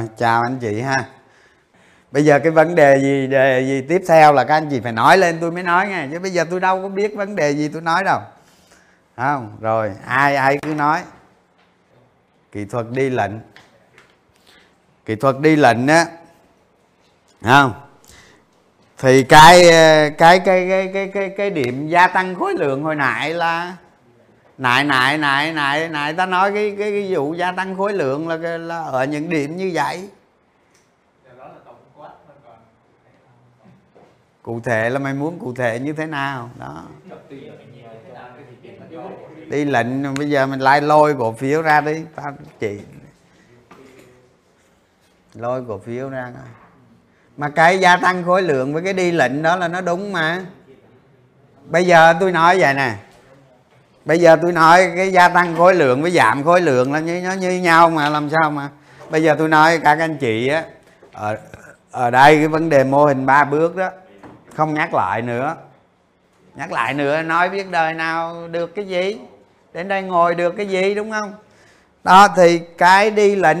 rồi, chào anh chị ha. Bây giờ cái vấn đề gì đề gì tiếp theo là các anh chị phải nói lên tôi mới nói nghe, chứ bây giờ tôi đâu có biết vấn đề gì tôi nói đâu. Không, rồi, ai ai cứ nói. Kỹ thuật đi lệnh. Kỹ thuật đi lệnh á, không. Thì cái cái cái cái cái cái cái điểm gia tăng khối lượng hồi nãy là nại nại nại nại nại ta nói cái cái, cái vụ gia tăng khối lượng là, là ở những điểm như vậy. Cụ thể là mày muốn cụ thể như thế nào? Đó. Đi lệnh bây giờ mình lại lôi cổ phiếu ra đi. Tao chị lôi cổ phiếu ra coi. Mà cái gia tăng khối lượng với cái đi lệnh đó là nó đúng mà. Bây giờ tôi nói vậy nè bây giờ tôi nói cái gia tăng khối lượng với giảm khối lượng là như, nó như nhau mà, làm sao mà? Bây giờ tôi nói các anh chị á, ở ở đây cái vấn đề mô hình ba bước đó, không nhắc lại nữa. Nhắc lại nữa, nói biết đời nào được cái gì? Đến đây ngồi được cái gì, đúng không? Đó, thì cái đi lệnh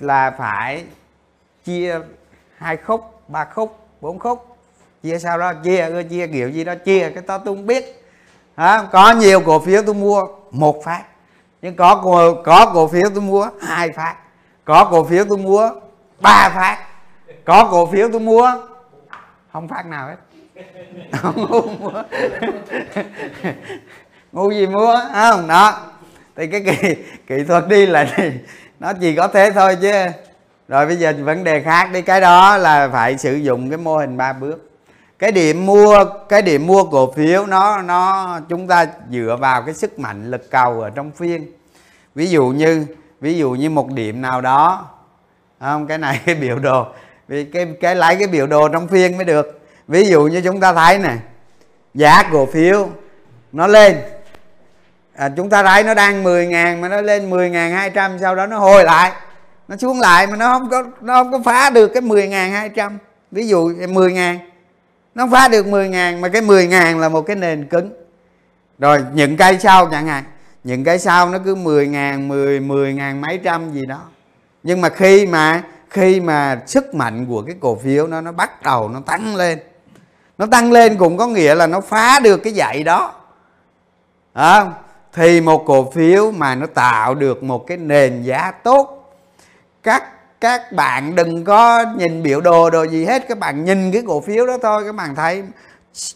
là phải chia hai khúc, ba khúc, bốn khúc chia sao đó chia chia kiểu gì đó chia cái đó tôi không biết. À, có nhiều cổ phiếu tôi mua một phát. Nhưng có có cổ phiếu tôi mua hai phát. Có cổ phiếu tôi mua ba phát. Có cổ phiếu tôi mua không phát nào hết. Không mua. Ngu gì mua không đó. Thì cái kỹ, kỹ thuật đi là nó chỉ có thế thôi chứ. Rồi bây giờ vấn đề khác đi cái đó là phải sử dụng cái mô hình ba bước cái điểm mua cái điểm mua cổ phiếu nó nó chúng ta dựa vào cái sức mạnh lực cầu ở trong phiên. Ví dụ như ví dụ như một điểm nào đó không? Cái này cái biểu đồ vì cái cái lấy cái biểu đồ trong phiên mới được. Ví dụ như chúng ta thấy này giá cổ phiếu nó lên. À, chúng ta thấy nó đang 10 ngàn mà nó lên 10 ngàn 200 sau đó nó hồi lại. Nó xuống lại mà nó không có nó không có phá được cái 10 ngàn 200 ví dụ 10 ngàn nó phá được 10 ngàn mà cái 10 ngàn là một cái nền cứng. Rồi những cây sau chẳng hạn. Những cái sau nó cứ 10 ngàn 10 10 ngàn mấy trăm gì đó. Nhưng mà khi mà khi mà sức mạnh của cái cổ phiếu nó nó bắt đầu nó tăng lên. Nó tăng lên cũng có nghĩa là nó phá được cái dãy đó. À, thì một cổ phiếu mà nó tạo được một cái nền giá tốt các các bạn đừng có nhìn biểu đồ đồ gì hết các bạn nhìn cái cổ phiếu đó thôi các bạn thấy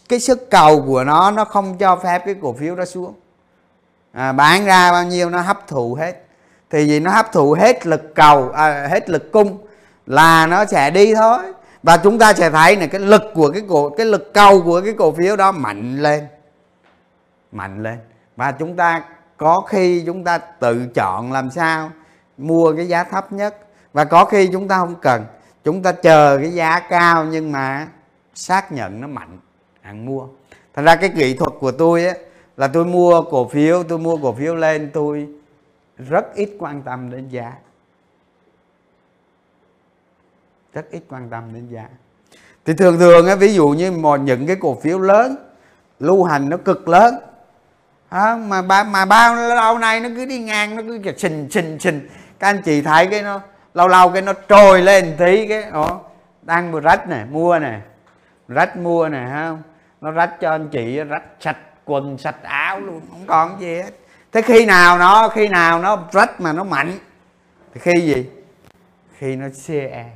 cái sức cầu của nó nó không cho phép cái cổ phiếu đó xuống. À, bán ra bao nhiêu nó hấp thụ hết. Thì vì nó hấp thụ hết lực cầu à, hết lực cung là nó sẽ đi thôi. Và chúng ta sẽ thấy là cái lực của cái cổ cái lực cầu của cái cổ phiếu đó mạnh lên mạnh lên. Và chúng ta có khi chúng ta tự chọn làm sao mua cái giá thấp nhất và có khi chúng ta không cần. Chúng ta chờ cái giá cao nhưng mà xác nhận nó mạnh hàng mua. Thành ra cái kỹ thuật của tôi á là tôi mua cổ phiếu tôi mua cổ phiếu lên tôi rất ít quan tâm đến giá. Rất ít quan tâm đến giá. Thì thường thường á ví dụ như một những cái cổ phiếu lớn lưu hành nó cực lớn à, mà ba mà bao lâu nay nó cứ đi ngang nó cứ xình xình xình các anh chị thấy cái nó lâu lâu cái nó trồi lên tí cái đó đang vừa rách này mua nè rách mua nè không? Nó rách cho anh chị rách sạch quần sạch áo luôn không còn gì hết. Thế khi nào nó khi nào nó rách mà nó mạnh thì khi gì? Khi nó CE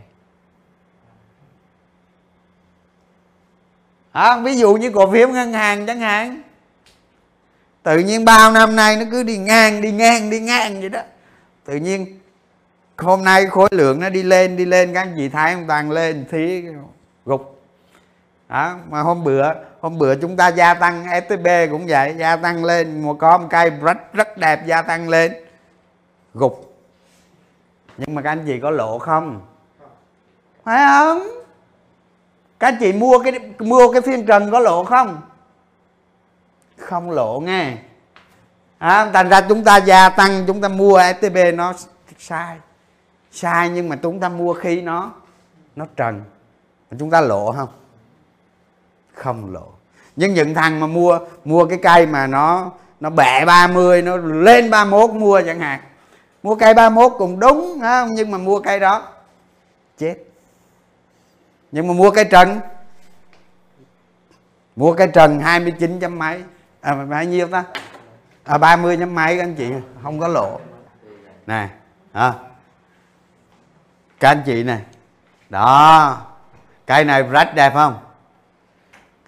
à, e. ví dụ như cổ phiếu ngân hàng chẳng hạn. Tự nhiên bao năm nay nó cứ đi ngang đi ngang đi ngang vậy đó. Tự nhiên hôm nay khối lượng nó đi lên đi lên các anh chị thấy không? Toàn lên thì gục. Đó, mà hôm bữa hôm bữa chúng ta gia tăng STB cũng vậy gia tăng lên. Một con cây rất rất đẹp gia tăng lên. Gục. Nhưng mà các anh chị có lộ không? Phải không? Các anh chị mua cái mua cái phiên trần có lộ không? Không lộ nghe. À, thành ra chúng ta gia tăng chúng ta mua STB nó sai sai nhưng mà chúng ta mua khi nó nó trần. Chúng ta lộ không? Không lộ. Nhưng những thằng mà mua mua cái cây mà nó nó bẻ 30 nó lên 31 mua chẳng hạn. Mua cây 31 cũng đúng không? Nhưng mà mua cây đó, chết. Nhưng mà mua cây trần, mua cây trần 29 chấm mấy? À bao nhiêu ta? À 30 chấm mấy các anh chị? Không có lộ. Nè à các anh chị này. Đó. Cây này rách đẹp không?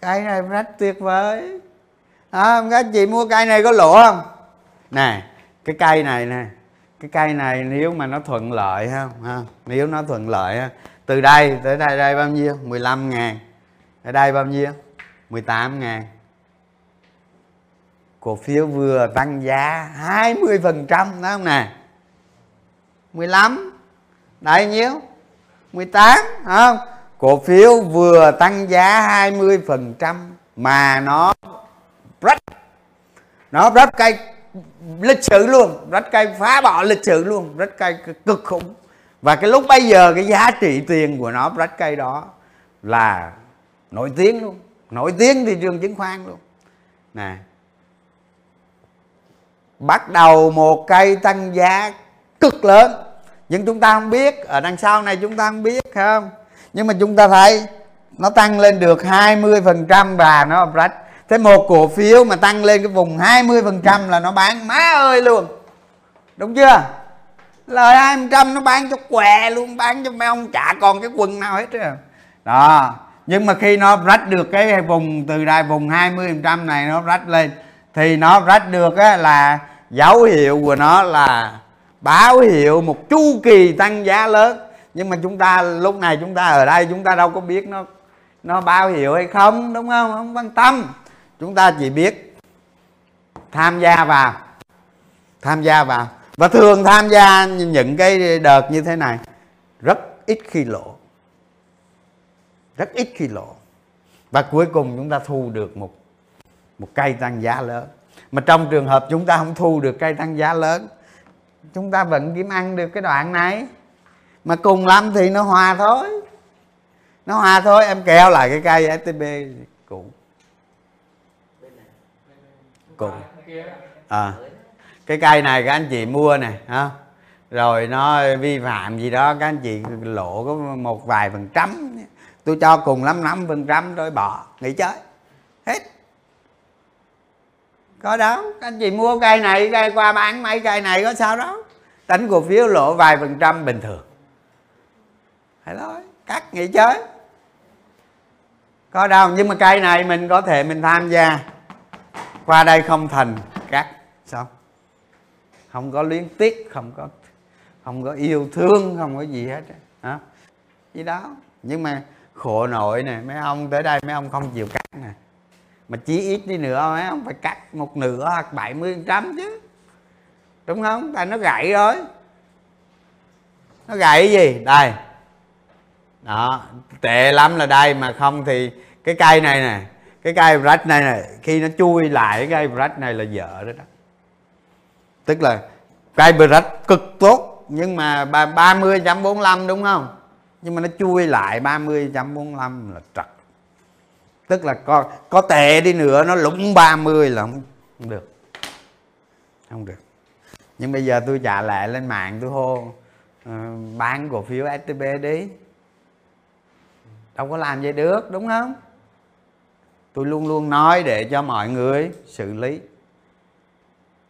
Cây này rách tuyệt vời. À, các anh chị mua cây này có lỗ không? Nè cái cây này nè. Cái cây này nếu mà nó thuận lợi ha, ha. Nếu nó thuận lợi ha. Từ đây tới đây đây bao nhiêu? 15 ngàn. Ở đây bao nhiêu? 18 ngàn. Cổ phiếu vừa tăng giá 20 phần trăm đó không nè? 15 đây nhiêu? 18 không? Cổ phiếu vừa tăng giá 20 phần trăm mà nó rách nó rách cây lịch sử luôn rách cây phá bỏ lịch sử luôn rách cây cực khủng. Và cái lúc bây giờ cái giá trị tiền của nó rách cây đó là nổi tiếng luôn. Nổi tiếng thị trường chứng khoán luôn. Nè. Bắt đầu một cây tăng giá cực lớn nhưng chúng ta không biết ở đằng sau này chúng ta không biết không? Nhưng mà chúng ta thấy nó tăng lên được 20 phần trăm và nó rách thế một cổ phiếu mà tăng lên cái vùng 20 phần trăm là nó bán má ơi luôn. Đúng chưa? Lời hai trăm nó bán cho què luôn bán cho mấy ông chả còn cái quần nào hết rồi đó. Nhưng mà khi nó rách được cái vùng từ đây vùng 20% này nó rách lên thì nó rách được á, là dấu hiệu của nó là báo hiệu một chu kỳ tăng giá lớn. Nhưng mà chúng ta, lúc này chúng ta ở đây, chúng ta đâu có biết nó nó báo hiệu hay không, đúng không? Không quan tâm. Chúng ta chỉ biết tham gia vào, tham gia vào. Và thường tham gia những cái đợt như thế này, rất ít khi lỗ rất ít khi lỗ và cuối cùng chúng ta thu được một một cây tăng giá lớn. Mà trong trường hợp chúng ta không thu được cây tăng giá lớn chúng ta vẫn kiếm ăn được cái đoạn này. Mà cùng lắm thì nó hòa thôi. Nó hòa thôi, em kéo lại cái cây STB cũ. Cùng à cái cây này các anh chị mua nè, ha. Rồi nó vi phạm gì đó, các anh chị lộ có một vài phần trăm. Tôi cho cùng lắm, năm phần trăm rồi bỏ, nghỉ chơi. Hết có đó. Các anh chị mua cây này, cây qua bán mấy cây này, có sao đó. Đánh cổ phiếu lộ vài phần trăm bình thường. Phải nói, cắt nghỉ chơi. Có đâu, nhưng mà cây này mình có thể mình tham gia. Qua đây không thành cắt xong không có luyến tiếc, không có không có yêu thương, không có gì hết hả? Gì đó. Nhưng mà khổ nội nè, mấy ông tới đây, mấy ông không chịu cắt nè mà chỉ ít đi nữa mấy ông phải cắt một nửa hoặc 70 trăm chứ. Đúng không? Tại nó gãy rồi nó gãy gì? Đây. Đó tệ lắm là đây mà không thì cái cây này nè cái cây rách này nè khi nó chui lại cái cây rách này là vợ đó, đó. Tức là cây rách cực tốt nhưng mà ba mươi trăm bốn đúng không? Nhưng mà nó chui lại 30 145 là trật tức là có có tệ đi nữa nó lũng 30 là không, không được. Không được. Nhưng bây giờ tôi trả lại lên mạng tôi hô uh, bán cổ phiếu STB đi. Đâu có làm vậy được đúng không? Tôi luôn luôn nói để cho mọi người xử lý.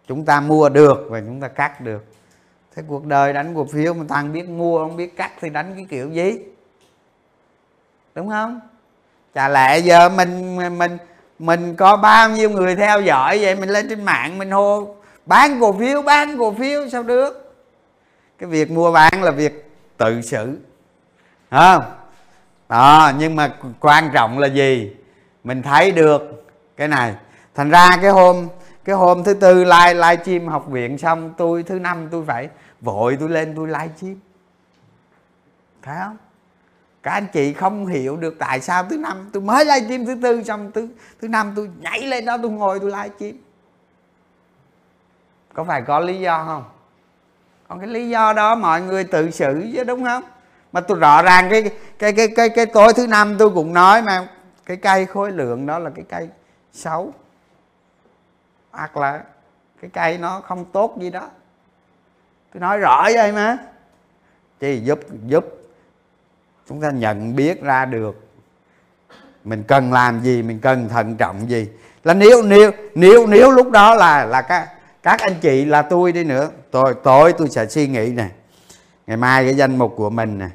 Chúng ta mua được và chúng ta cắt được. Thế cuộc đời đánh cổ phiếu mà thằng biết mua không biết cắt thì đánh cái kiểu gì? Đúng không? Chả lẽ giờ mình mình mình có bao nhiêu người theo dõi vậy? Mình lên trên mạng, mình hô, bán cổ phiếu, bán cổ phiếu, sao được? Cái việc mua bán là việc tự xử không? Đó, nhưng mà quan trọng là gì? Mình thấy được cái này. Thành ra cái hôm cái hôm thứ tư live live stream học viện xong, tôi thứ năm tôi phải vội tôi lên tôi live stream. Thấy không? Các anh chị không hiểu được tại sao thứ năm, tôi mới live stream thứ tư, xong thứ thứ năm tôi nhảy lên đó, tôi ngồi tôi live stream. Có phải có lý do không? Còn cái lý do đó mọi người tự xử chứ, đúng không? Mà tôi rõ ràng cái cái cái cái cái tối thứ năm tôi cũng nói mà, cái cây khối lượng đó là cái cây xấu. Hoặc là cái cây nó không tốt gì đó. Tôi nói rõ vậy mà. Chị giúp giúp chúng ta nhận biết ra được mình cần làm gì, mình cần thận trọng gì. Là nếu nếu nếu nếu lúc đó là là các các anh chị là tôi đi nữa, tôi tối tôi sẽ suy nghĩ nè. Ngày mai cái danh mục của mình nè,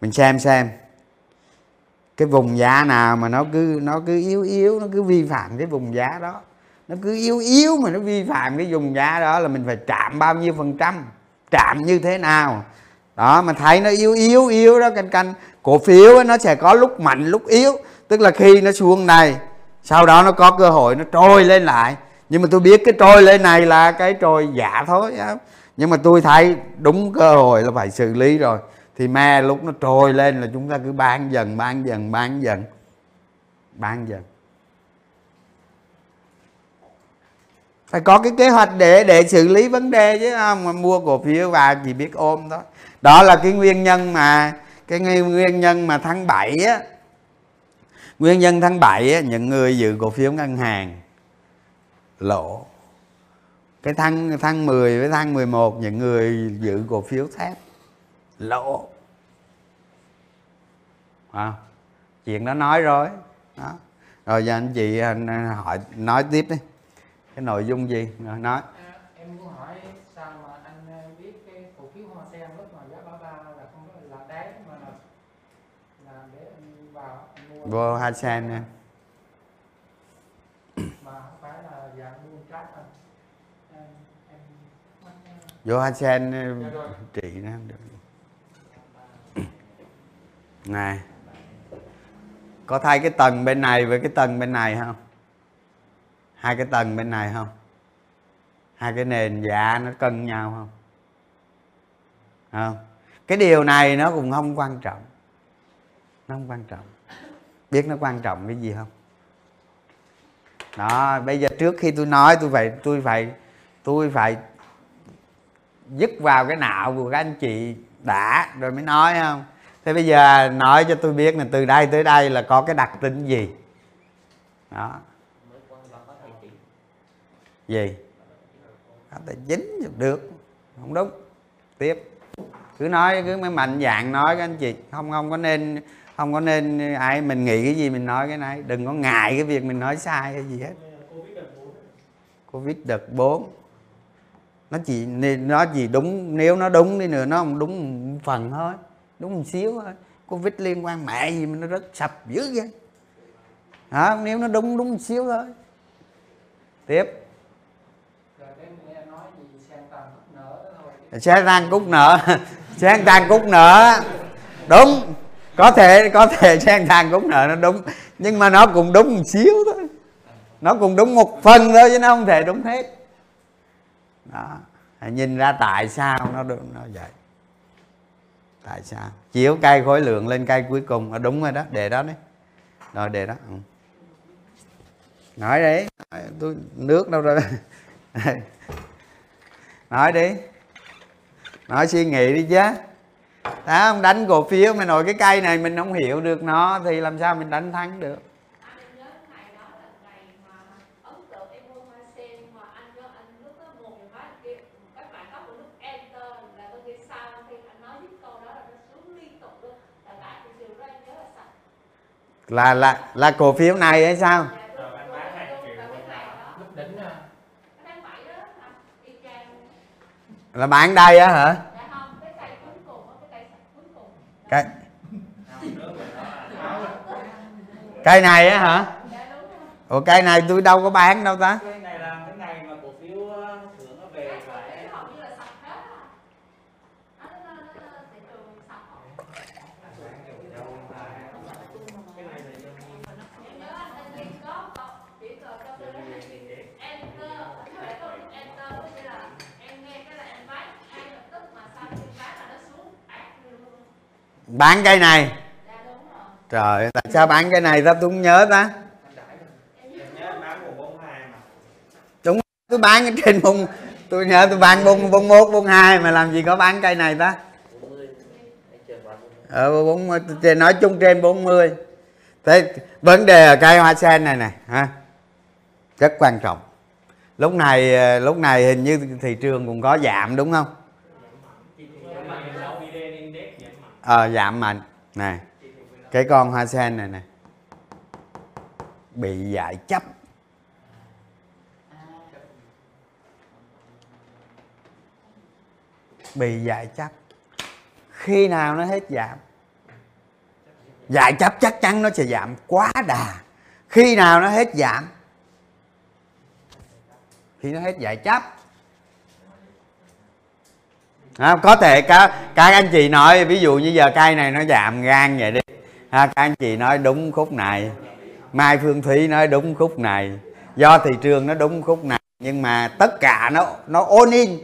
mình xem xem. Cái vùng giá nào mà nó cứ nó cứ yếu yếu, nó cứ vi phạm cái vùng giá đó. Nó cứ yếu yếu mà nó vi phạm cái vùng giá đó là mình phải chạm bao nhiêu phần trăm chạm như thế nào? Đó mà thấy nó yếu yếu yếu đó canh canh. Cổ phiếu ấy, nó sẽ có lúc mạnh lúc yếu. Tức là khi nó xuống này sau đó nó có cơ hội nó trôi lên lại. Nhưng mà tôi biết cái trôi lên này là cái trôi giả thôi nhưng mà tôi thấy đúng cơ hội là phải xử lý rồi. Thì me lúc nó trôi lên là chúng ta cứ bán dần bán dần bán dần. Bán dần. Phải có cái kế hoạch để để xử lý vấn đề chứ không? Mà mua cổ phiếu và chỉ biết ôm thôi đó là cái nguyên nhân mà cái nguyên nhân mà tháng 7 á. Nguyên nhân tháng 7 á, những người giữ cổ phiếu ngân hàng. Lỗ. Cái tháng tháng 10 với tháng 11 những người giữ cổ phiếu thép. Lỗ. À, chuyện đó nói rồi. Đó. rồi giờ anh chị anh hỏi nói tiếp đi. Cái nội dung gì? Rồi nói à, em muốn hỏi sao mà anh ờ, biết cái cổ phiếu hoa sen lúc mà giá ba ba là không có là đáy mà là, là để anh vào anh mua vô hai sen nè. Vô hai sen Dạ rồi. trị nó không được. Này. Có thay cái tầng bên này với cái tầng bên này không? Hai cái tầng bên này không? Hai cái nền giá nó cân nhau không? Không. Cái điều này nó cũng không quan trọng. Nó không quan trọng biết nó quan trọng cái gì không? Đó, bây giờ trước khi tôi nói, tôi phải tôi phải tôi phải dứt vào cái não của các anh chị đã rồi mới nói, không? Thế bây giờ nói cho tôi biết là từ đây tới đây là có cái đặc tính gì? Đó. Gì? Tài chính được. Không đúng. Tiếp. Cứ nói, cứ mới mạnh dạng nói các anh chị. Không không có nên không có nên ai mình nghĩ cái gì mình nói cái này. Đừng có ngại cái việc mình nói sai hay gì hết. Covid đợt 4 nó chỉ nó chỉ đúng, nếu nó đúng đi nữa, nó không đúng một phần thôi. Đúng một xíu thôi. Covid liên quan mẹ gì mà nó rất sập dữ vậy. Hả? Nếu nó đúng đúng một xíu thôi. Tiếp. Sáng tan cúc nợ sáng tan cúc nợ đúng có thể có thể sang thang cũng nợ nó đúng, nhưng mà nó cũng đúng một xíu thôi. Nó cũng đúng một phần thôi chứ nó không thể đúng hết. Đó nhìn ra tại sao nó đúng, nó vậy. Tại sao? Chiếu cây khối lượng lên cây cuối cùng là đúng rồi đó, để đó đấy. Rồi, để đó. Ừ. nói đi tôi nước đâu rồi? Nói đi. Nói suy nghĩ đi chứ đó không đánh cổ phiếu mà nội cái cây này, mình không hiểu được nó, thì làm sao mình đánh thắng được là là là cổ phiếu này hay sao là bán đây á hả? là cái cây cây này á hả? Ủa cây này tôi đâu có bán đâu ta cái này là cái ngày mà cổ phiếu ờ, thưởng nó về cái cổ lại phiếu hầu như là sạch hết á nó nó nó nó thị trường sạch không cái này là Em nhớ anh anh Duy có có chỉ cờ cho tôi đó anh Duy enter các bạn có được enter có nghĩa là em nghe cái là em bán ngay lập tức mà sau khi bán là nó xuống ác luôn bán cây này. Dạ đúng trời tại sao bán cây này ta tôi không nhớ ta? Bông đúng tôi bán ở trên vùng tôi nhớ tôi bán bông bông một bông hai mà làm gì có bán cây này ta? 40 anh chờ bán ờ bốn trên nói chung trên 40 thế vấn đề ở cây hoa sen này này ha rất quan trọng. Lúc này ờ, lúc này hình như thị trường cũng có giảm đúng không Cái mà nhìn lâu VN Index giảm mạnh ờ dạ, giảm mạnh. Này cái con hoa sen này nè. Bị dại chấp. Bị dại chấp. Khi nào nó hết giảm dại chấp chắc chắn nó sẽ giảm quá đà. Khi nào nó hết giảm khi nó hết dại chấp à, có thể các các anh chị nói ví dụ như giờ cây này nó giảm gan vậy đi. Ha, các anh chị nói đúng khúc này. Mai phương thúy nói đúng khúc này. Do thị trường nó đúng khúc này nhưng mà tất cả nó nó ôn in.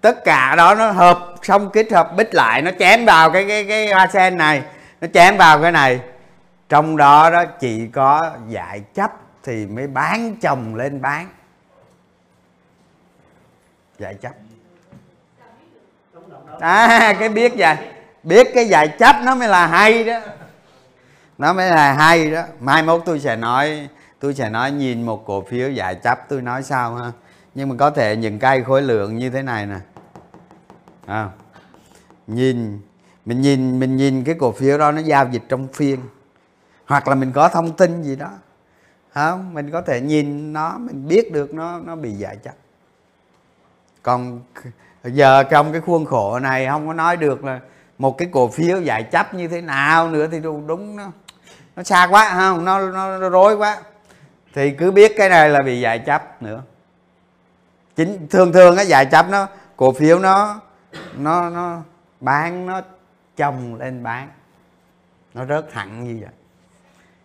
Tất cả đó nó hợp xong kết hợp bích lại nó chém vào cái cái cái hoa sen này nó chém vào cái này. Trong đó đó chỉ có dạy chấp thì mới bán chồng lên bán. Dạy chấp à cái biết vậy. Biết cái dạy chấp nó mới là hay đó. Nó mới là hay đó. Mai mốt tôi sẽ nói tôi sẽ nói nhìn một cổ phiếu dạy chấp tôi nói sao ha. Nhưng mà có thể những cây khối lượng như thế này nè. À, nhìn mình nhìn mình nhìn cái cổ phiếu đó nó giao dịch trong phiên. Hoặc là mình có thông tin gì đó. Không mình có thể nhìn nó mình biết được nó nó bị dạy chấp còn giờ trong cái khuôn khổ này không có nói được là một cái cổ phiếu giải chấp như thế nào nữa thì đúng, đúng nó nó xa quá không nó, nó, nó rối quá. Thì cứ biết cái này là bị giải chấp nữa. Chính thường thường cái giải chấp nó cổ phiếu nó nó nó bán nó chồng lên bán. Nó rớt thẳng như vậy.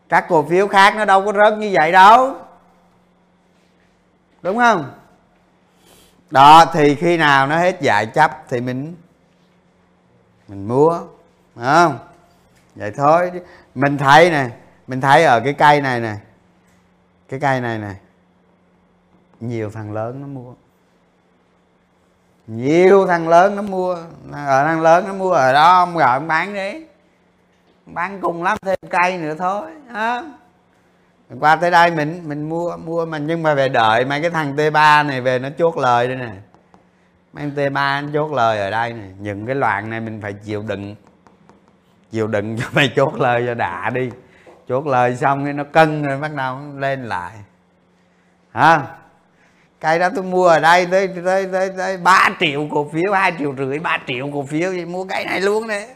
Các cổ phiếu khác nó đâu có rớt như vậy đâu. Đúng không? Đó, thì khi nào nó hết dạy chấp thì mình mình mua Đúng không? Vậy thôi. Mình thấy nè, mình thấy ở cái cây này nè, cái cây này nè, nhiều thằng lớn nó mua. Nhiều thằng lớn nó mua, ở thằng lớn nó mua ở đó, ông gọi ông bán đi. Bán cùng lắm thêm cây nữa thôi đó qua tới đây mình mình mua mua mà, nhưng mà về đợi mấy cái thằng T3 này về nó chốt lời đây nè. Mấy thằng T3 nó chốt lời ở đây nè. Những cái loạn này mình phải chịu đựng. Chịu đựng cho mày chốt lời cho đã đi. Chốt lời xong cái nó cân rồi bắt đầu lên lại. Hả? Cây đó tôi mua ở đây tới tới tới tới ba triệu cổ phiếu, hai triệu rưỡi, ba triệu cổ phiếu thì mua cái này luôn đấy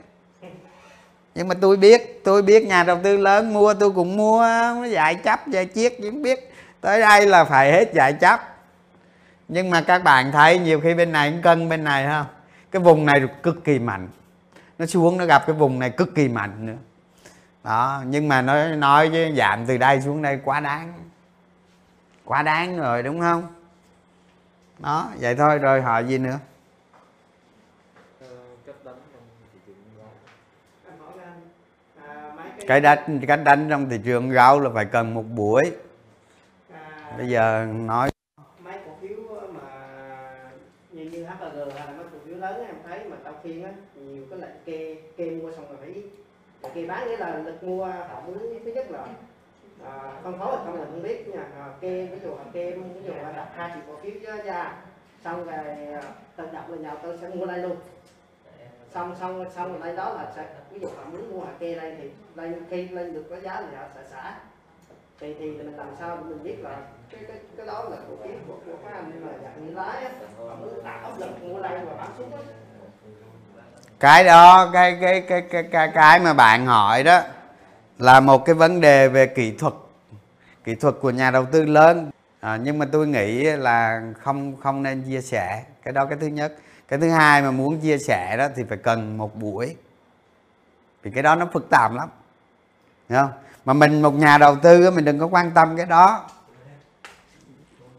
nhưng mà tôi biết tôi biết nhà đầu tư lớn mua, tôi cũng mua, nó dạy chấp, dạy chiếc cũng biết tới đây là phải hết dạy chấp. Nhưng mà các bạn thấy nhiều khi bên này cũng cân bên này không? Cái vùng này cực kỳ mạnh. Nó xuống, nó gặp cái vùng này cực kỳ mạnh nữa. Đó, nhưng mà nó nói chứ giảm từ đây xuống đây quá đáng. Quá đáng rồi, đúng không? Đó, vậy thôi, rồi hỏi gì nữa? Cái đánh cái đánh trong thị trường gạo là phải cần một buổi. Bây giờ nói mấy cổ phiếu mà như như HLG hay là mấy cổ phiếu lớn em thấy mà tao phiên á nhiều cái lệnh kê kê mua xong rồi phải kê bán nghĩa là lực mua họ muốn thứ nhất là à, phân phối không là không biết nha. À, kê ví dụ là kê ví dụ là đặt hai triệu cổ phiếu ra, xong rồi à, tự đọc là nhà tôi sẽ mua đây luôn xong xong xong rồi đây đó là sẽ ví dụ họ muốn mua hạt kê đây thì lên khi lên được cái giá thì họ sẽ xả. Thì thì mình làm sao mình biết là cái cái cái đó là cổ phiếu của của các anh mà dạng như lái á họ muốn tạo áp lực mua lên và bán xuống đó cái đó cái cái cái cái cái cái mà bạn hỏi đó là một cái vấn đề về kỹ thuật kỹ thuật của nhà đầu tư lớn. À, nhưng mà tôi nghĩ là không không nên chia sẻ. Cái đó cái thứ nhất cái thứ hai mà muốn chia sẻ đó thì phải cần một buổi. Vì cái đó nó phức tạp lắm. Hiểu không? Mà mình một nhà đầu tư mình đừng có quan tâm cái đó.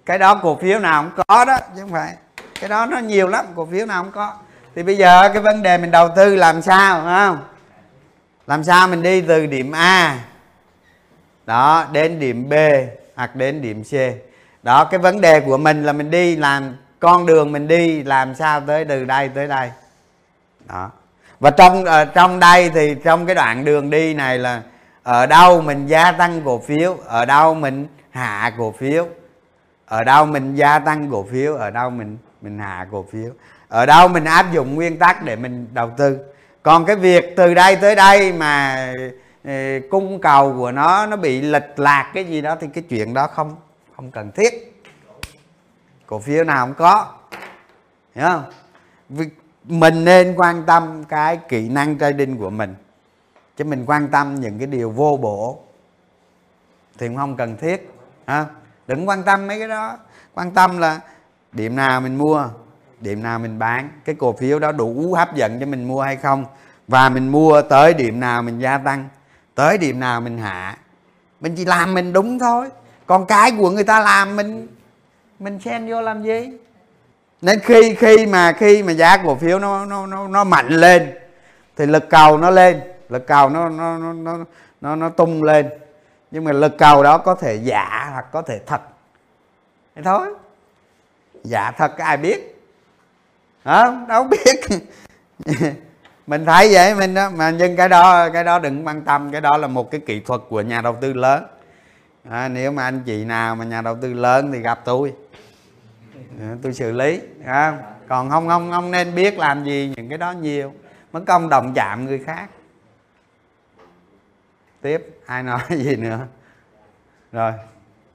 Cái đó cổ phiếu nào cũng có đó, chứ không phải. Cái đó nó nhiều lắm, cổ phiếu nào cũng có. Thì bây giờ cái vấn đề mình đầu tư làm sao không? Làm sao mình đi từ điểm A, đó, đến điểm B hoặc đến điểm C. Đó, cái vấn đề của mình là mình đi làm con đường mình đi làm sao tới từ đây tới đây. Đó. Và trong uh, trong đây thì trong cái đoạn đường đi này là ở đâu mình gia tăng cổ phiếu ở đâu mình hạ cổ phiếu ở đâu mình gia tăng cổ phiếu ở đâu mình mình hạ cổ phiếu ở đâu mình áp dụng nguyên tắc để mình đầu tư. Còn cái việc từ đây tới đây mà ờ, cung cầu của nó nó bị lệch lạc cái gì đó thì cái chuyện đó không không cần thiết cổ phiếu nào không có? Hiểu không? Mình nên quan tâm cái kỹ năng trading của mình. Chứ mình quan tâm những cái điều vô bổ. Thì cũng không cần thiết, ha? Đừng quan tâm mấy cái đó. Quan tâm là điểm nào mình mua, điểm nào mình bán. Cái cổ phiếu đó đủ hấp dẫn cho mình mua hay không? Và mình mua tới điểm nào mình gia tăng, tới điểm nào mình hạ. Mình chỉ làm mình đúng thôi. Còn cái của người ta làm mình mình xen vô làm gì? Nên khi khi mà khi mà giá cổ phiếu nó nó nó nó mạnh lên thì lực cầu nó lên lực cầu nó nó nó nó nó, nó tung lên. Nhưng mà lực cầu đó có thể giả hoặc có thể thật. Thế thôi giả thật ai biết? Hả? Đâu biết. Mình thấy vậy mình đó mà nhưng cái đó cái đó đừng quan tâm cái đó là một cái kỹ thuật của nhà đầu tư lớn à, nếu mà anh chị nào mà nhà đầu tư lớn thì gặp tôi. À, tôi xử lý à, còn không không không nên biết làm gì những cái đó nhiều. Mất công đồng chạm người khác. Tiếp ai nói gì nữa? Rồi.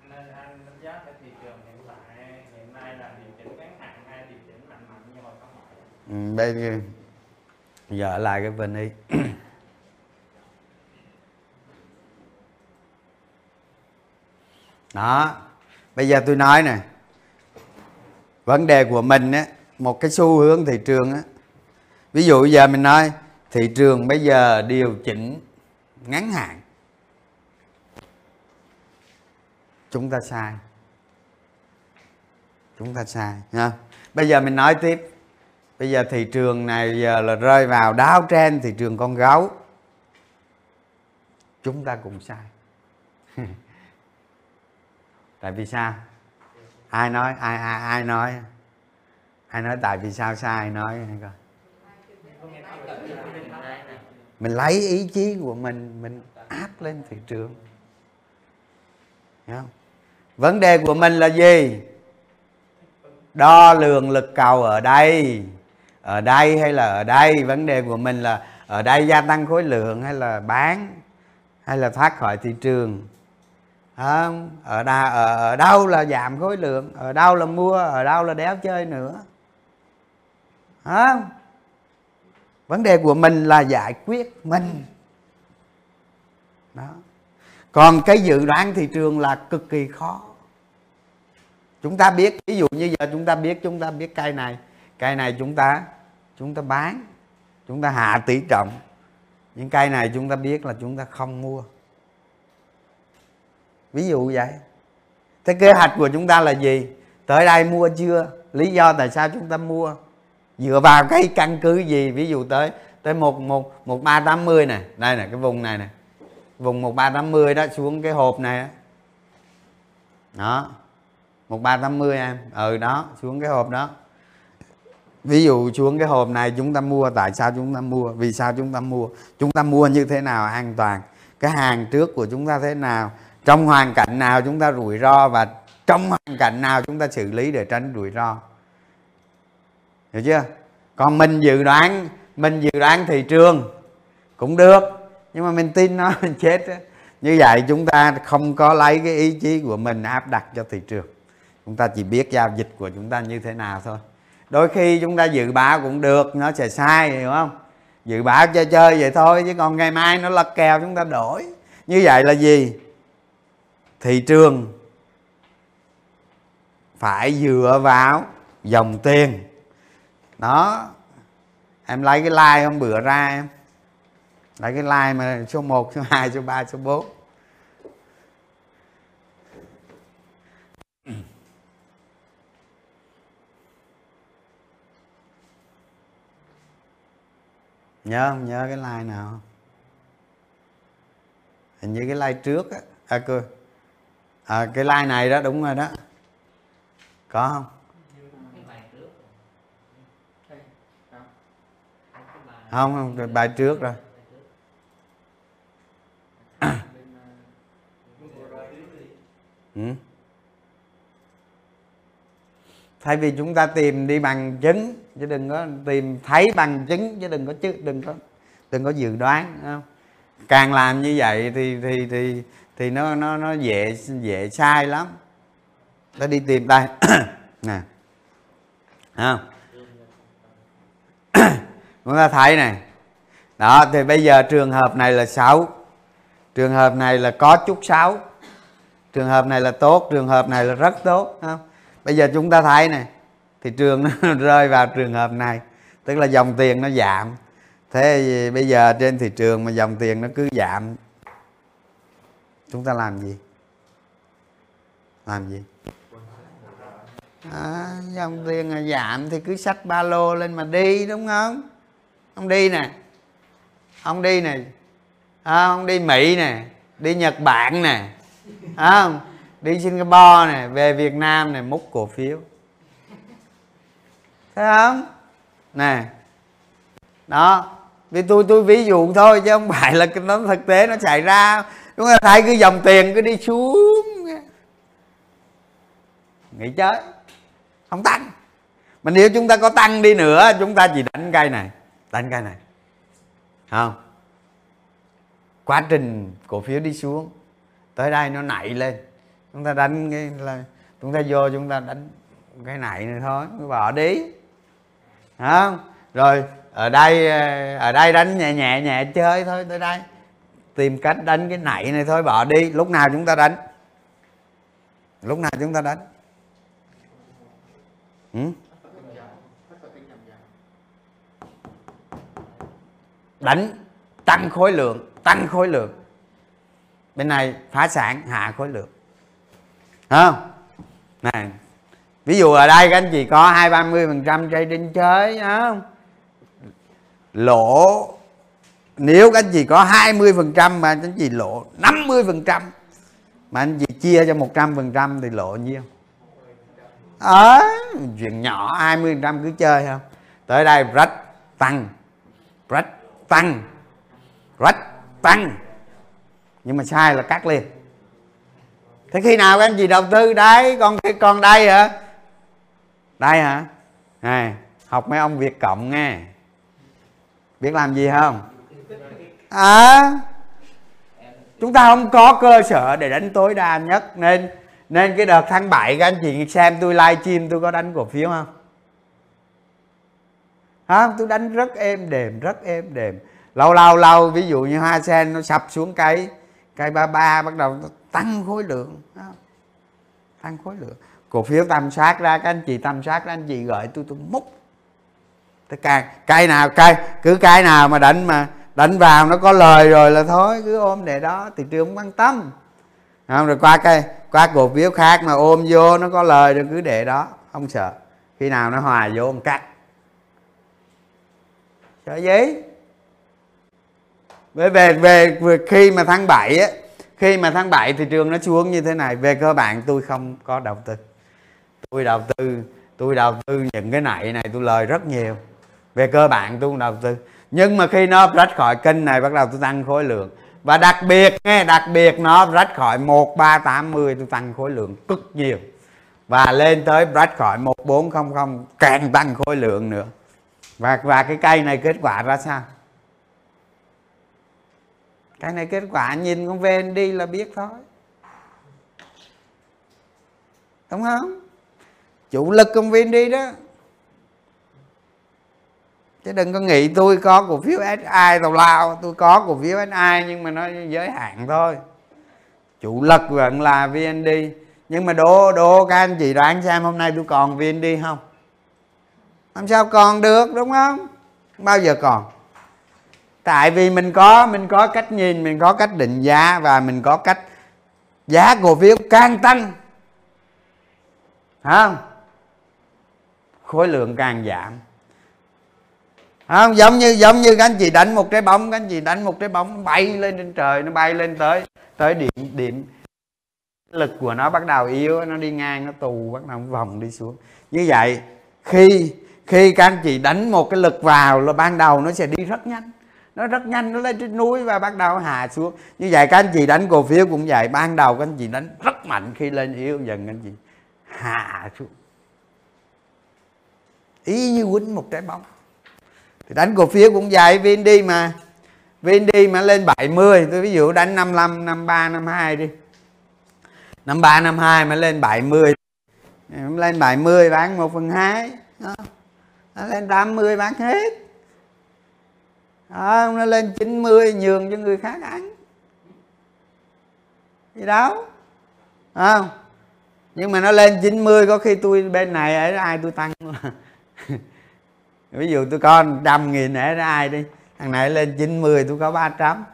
Nên anh đánh giá cái thị trường hiện tại hiện nay là điều chỉnh ngắn hạn hay điều chỉnh mạnh mạnh như hồi có mọi ừ, đây giờ lại cái bên đi đó. Bây giờ tôi nói nè. Vấn đề của mình á, một cái xu hướng thị trường á. Ví dụ giờ mình nói, thị trường bây giờ điều chỉnh ngắn hạn. Chúng ta sai. Chúng ta sai nha bây giờ mình nói tiếp. Bây giờ thị trường này giờ là rơi vào đáo trên thị trường con gấu. Chúng ta cũng sai. tại vì sao? Ai nói, ai ai ai nói? Ai nói tại vì sao sai nói? Hay coi. Mình lấy ý chí của mình mình áp lên thị trường. Hiểu không? vấn đề của mình là gì? Đo lường lực cầu ở đây. Ở đây hay là ở đây? Vấn đề của mình là ở đây gia tăng khối lượng hay là bán hay là thoát khỏi thị trường? À, ở, đà, ở, ở đâu là giảm khối lượng ở đâu là mua ở đâu là đéo chơi nữa. À, vấn đề của mình là giải quyết mình. Đó. Còn cái dự đoán thị trường là cực kỳ khó. Chúng ta biết ví dụ như giờ chúng ta biết chúng ta biết cây này. Cây này chúng ta chúng ta bán chúng ta hạ tỷ trọng. Những cây này chúng ta biết là chúng ta không mua ví dụ vậy. Thế kế hoạch của chúng ta là gì? Tới đây mua chưa? Lý do tại sao chúng ta mua? Dựa vào cái căn cứ gì? Ví dụ tới tới một một một ba tám mươi này. Đây nè cái vùng này nè. Vùng một ba tám mươi đó xuống cái hộp này đó, đó. Một ba tám mươi em. Ừ đó xuống cái hộp đó. Ví dụ xuống cái hộp này chúng ta mua tại sao chúng ta mua? Vì sao chúng ta mua? Chúng ta mua như thế nào an toàn? Cái hàng trước của chúng ta thế nào? Trong hoàn cảnh nào chúng ta rủi ro và trong hoàn cảnh nào chúng ta xử lý để tránh rủi ro? Hiểu chưa? Còn mình dự đoán, mình dự đoán thị trường cũng được, nhưng mà mình tin nó mình chết đó. như vậy chúng ta không có lấy cái ý chí của mình áp đặt cho thị trường. Chúng ta chỉ biết giao dịch của chúng ta như thế nào thôi. Đôi khi chúng ta dự báo cũng được, nó sẽ sai, hiểu không? Dự báo chơi chơi vậy thôi, chứ còn ngày mai nó lật kèo chúng ta đổi. Như vậy là gì? Thị trường phải dựa vào dòng tiền. Đó em lấy cái like hôm bữa ra em. Lấy cái like mà số 1, số 2, số 3, số 4 nhớ không? Nhớ cái like nào hình như cái like trước á. À, cười à, cái like này đó đúng rồi đó có không không không bài trước rồi ừ. thay vì chúng ta tìm đi bằng chứng chứ đừng có tìm thấy bằng chứng chứ đừng có chứ đừng có đừng có dự đoán không? càng làm như vậy thì thì thì thì nó nó nó dễ dễ sai lắm. Ta đi tìm đây nè. Không? Chúng ta thấy này. Đó, thì bây giờ trường hợp này là xấu trường hợp này là có chút xấu trường hợp này là tốt, trường hợp này là rất tốt không? Bây giờ chúng ta thấy này. Thị trường nó rơi vào trường hợp này. Tức là dòng tiền nó giảm. Thế bây giờ trên thị trường mà dòng tiền nó cứ giảm chúng ta làm gì? Làm gì? À, dòng tiền giảm à, thì cứ xách ba lô lên mà đi đúng không? Ông đi nè. Ông đi nè. À, ông đi mỹ nè. Đi nhật bản nè. À, đi singapore nè. Về việt nam nè. Múc cổ phiếu. Thấy không? Nè. Đó. Vì tôi tôi ví dụ thôi chứ không phải là nó thực tế nó xảy ra chúng ta thấy cái dòng tiền cứ đi xuống. Nghĩ chơi. Không tăng. Mà nếu chúng ta có tăng đi nữa, chúng ta chỉ đánh cây này. Đánh cây này. Không? Quá trình cổ phiếu đi xuống. Tới đây nó nảy lên. Chúng ta đánh cái là chúng ta vô chúng ta đánh cái này nữa thôi bỏ đi. Không? Rồi, ở đây ờ, ở đây đánh nhẹ nhẹ nhẹ chơi thôi, tới đây tìm cách đánh cái nảy này thôi, bỏ đi. Lúc nào chúng ta đánh? Lúc nào chúng ta đánh? Ừ? đánh tăng khối lượng, tăng khối lượng. Bên này phá sản, hạ khối lượng. Không? Này, ví dụ ở đây các anh chị có hai ba mươi phần trăm trading chơi không? Lỗ nếu các anh chị có 20 phần trăm mà anh chị lộ 50 phần trăm mà anh chị chia cho 100 phần trăm thì lộ nhiêu? Ờ à, chuyện nhỏ 20 phần trăm cứ chơi không tới đây rách tăng rách tăng rách tăng. Nhưng mà sai là cắt liền. Thế khi nào các anh chị đầu tư đấy con con đây hả? Đây hả? Này học mấy ông việt cộng nghe. Biết làm gì không? À chúng ta không có cơ sở để đánh tối đa nhất, nên nên cái đợt tháng 7 các anh chị xem tôi live stream tôi có đánh cổ phiếu không? Hả? Tôi đánh rất êm đềm, rất êm đềm. Lâu lâu lâu, ví dụ như hoa sen nó sập xuống cái cây ba ba, bắt đầu tăng khối lượng tăng khối lượng. Cổ phiếu tầm soát ra, các anh chị tầm soát ra anh chị gửi tôi tôi múc. Cái cây cây nào cây cứ cây nào mà đánh mà đánh vào nó có lời rồi là thôi, cứ ôm để đó. Thị trường không quan tâm. Không, rồi qua cây qua cổ phiếu khác mà ôm vô, nó có lời rồi cứ để đó. Không sợ. Khi nào nó hòa vô, một cắt sợ gì? Về về về khi mà tháng 7 á, khi mà tháng 7 thị trường nó xuống như thế này. Về cơ bản, tôi không có đầu tư. Tôi đầu tư, tôi đầu tư những cái này này, tôi lời rất nhiều. Về cơ bản, tôi không đầu tư nhưng mà khi nó rách khỏi kênh này, bắt đầu tôi tăng khối lượng. Và đặc biệt nghe, đặc biệt nó rách khỏi 1380 tôi tăng khối lượng cực nhiều. Và lên tới rách khỏi 1400 càng tăng khối lượng nữa. Và và cái cây này kết quả ra sao? Cái này kết quả nhìn con ven đi là biết thôi. Đúng không? Chủ lực công viên đi đó chứ đừng có nghĩ tôi có cổ phiếu SI tàu lao. Tôi có cổ phiếu SI nhưng mà nó giới hạn thôi. Chủ lực vẫn là VND nhưng mà đố đố các anh chị đoán xem hôm nay tôi còn VND không? Làm sao còn được, đúng không? Bao giờ còn? Tại vì mình có mình có cách nhìn, mình có cách định giá và mình có cách giá cổ phiếu càng tăng. Không khối lượng càng giảm không, giống như giống như các anh chị đánh một trái bóng các anh chị đánh một trái bóng, nó bay lên trên trời, nó bay lên tới tới điểm điểm lực của nó bắt đầu yếu, nó đi ngang, nó tù, bắt đầu vòng đi xuống. Như vậy, khi khi các anh chị đánh một cái lực vào là ban đầu nó sẽ đi rất nhanh. Nó rất nhanh, nó lên trên núi và bắt đầu hạ xuống. Như vậy các anh chị đánh cổ phiếu cũng vậy, ban đầu các anh chị đánh rất mạnh, khi lên yếu dần các anh chị hạ xuống. Ý như quýnh một trái bóng đánh cổ phiếu cũng vậy VND mà. VND mà lên 70 tôi ví dụ đánh 55 53 52 đi. 53 52 mà lên 70 lên 70 bán 1 phần 2 đó. nó lên 80 bán hết. Đó, nó lên 90 nhường cho người khác ăn. Gì đó không? Nhưng mà nó lên 90 có khi tôi bên này ở ai tôi tăng ví dụ tôi có trăm nghìn ở ai đi, thằng này lên 90 tôi có 300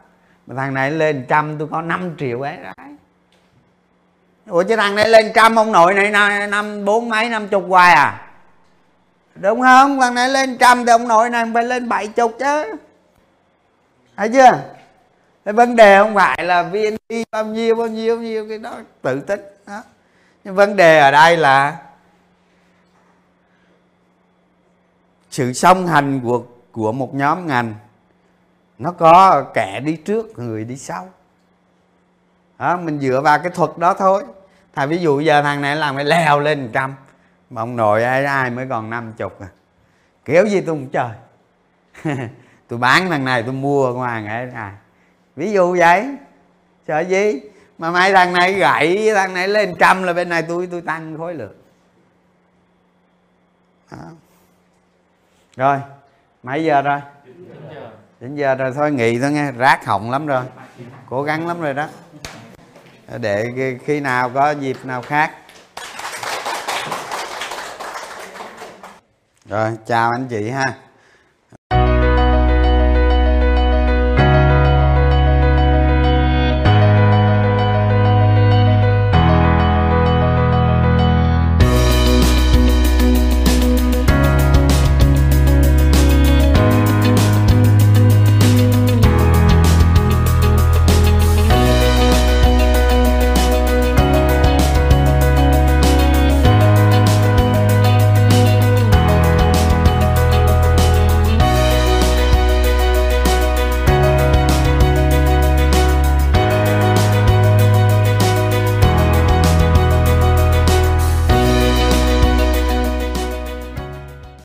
mà thằng này lên trăm, tôi có 5 triệu ấy đấy ủa chứ thằng này lên trăm ông nội này năm bốn mấy, năm chục hoài à? Đúng không? Thằng này lên trăm thì ông nội này phải lên bảy chục chứ. Thấy chưa? Cái vấn đề không phải là VND bao nhiêu bao nhiêu bao nhiêu, cái đó tự tính, đó. Nhưng vấn đề ở đây là sự song hành của của một nhóm ngành nó có kẻ đi trước người đi sau. Đó, mình dựa vào cái thuật đó thôi. Thà ví dụ giờ thằng này làm cái leo lên trăm mà ông nội ai, ai mới còn năm chục à. Kiểu gì tôi cũng trời tôi bán thằng này tôi mua ngoài ngày này ví dụ vậy. Sợ gì? Mà mấy thằng này gãy thằng này lên trăm là bên này tôi tôi tăng khối lượng. Đó rồi, mấy giờ rồi? Đến giờ. Rồi, thôi nghỉ thôi nghe, rác hỏng lắm rồi. Cố gắng lắm rồi đó. Để khi nào có dịp nào khác. Rồi, chào anh chị ha.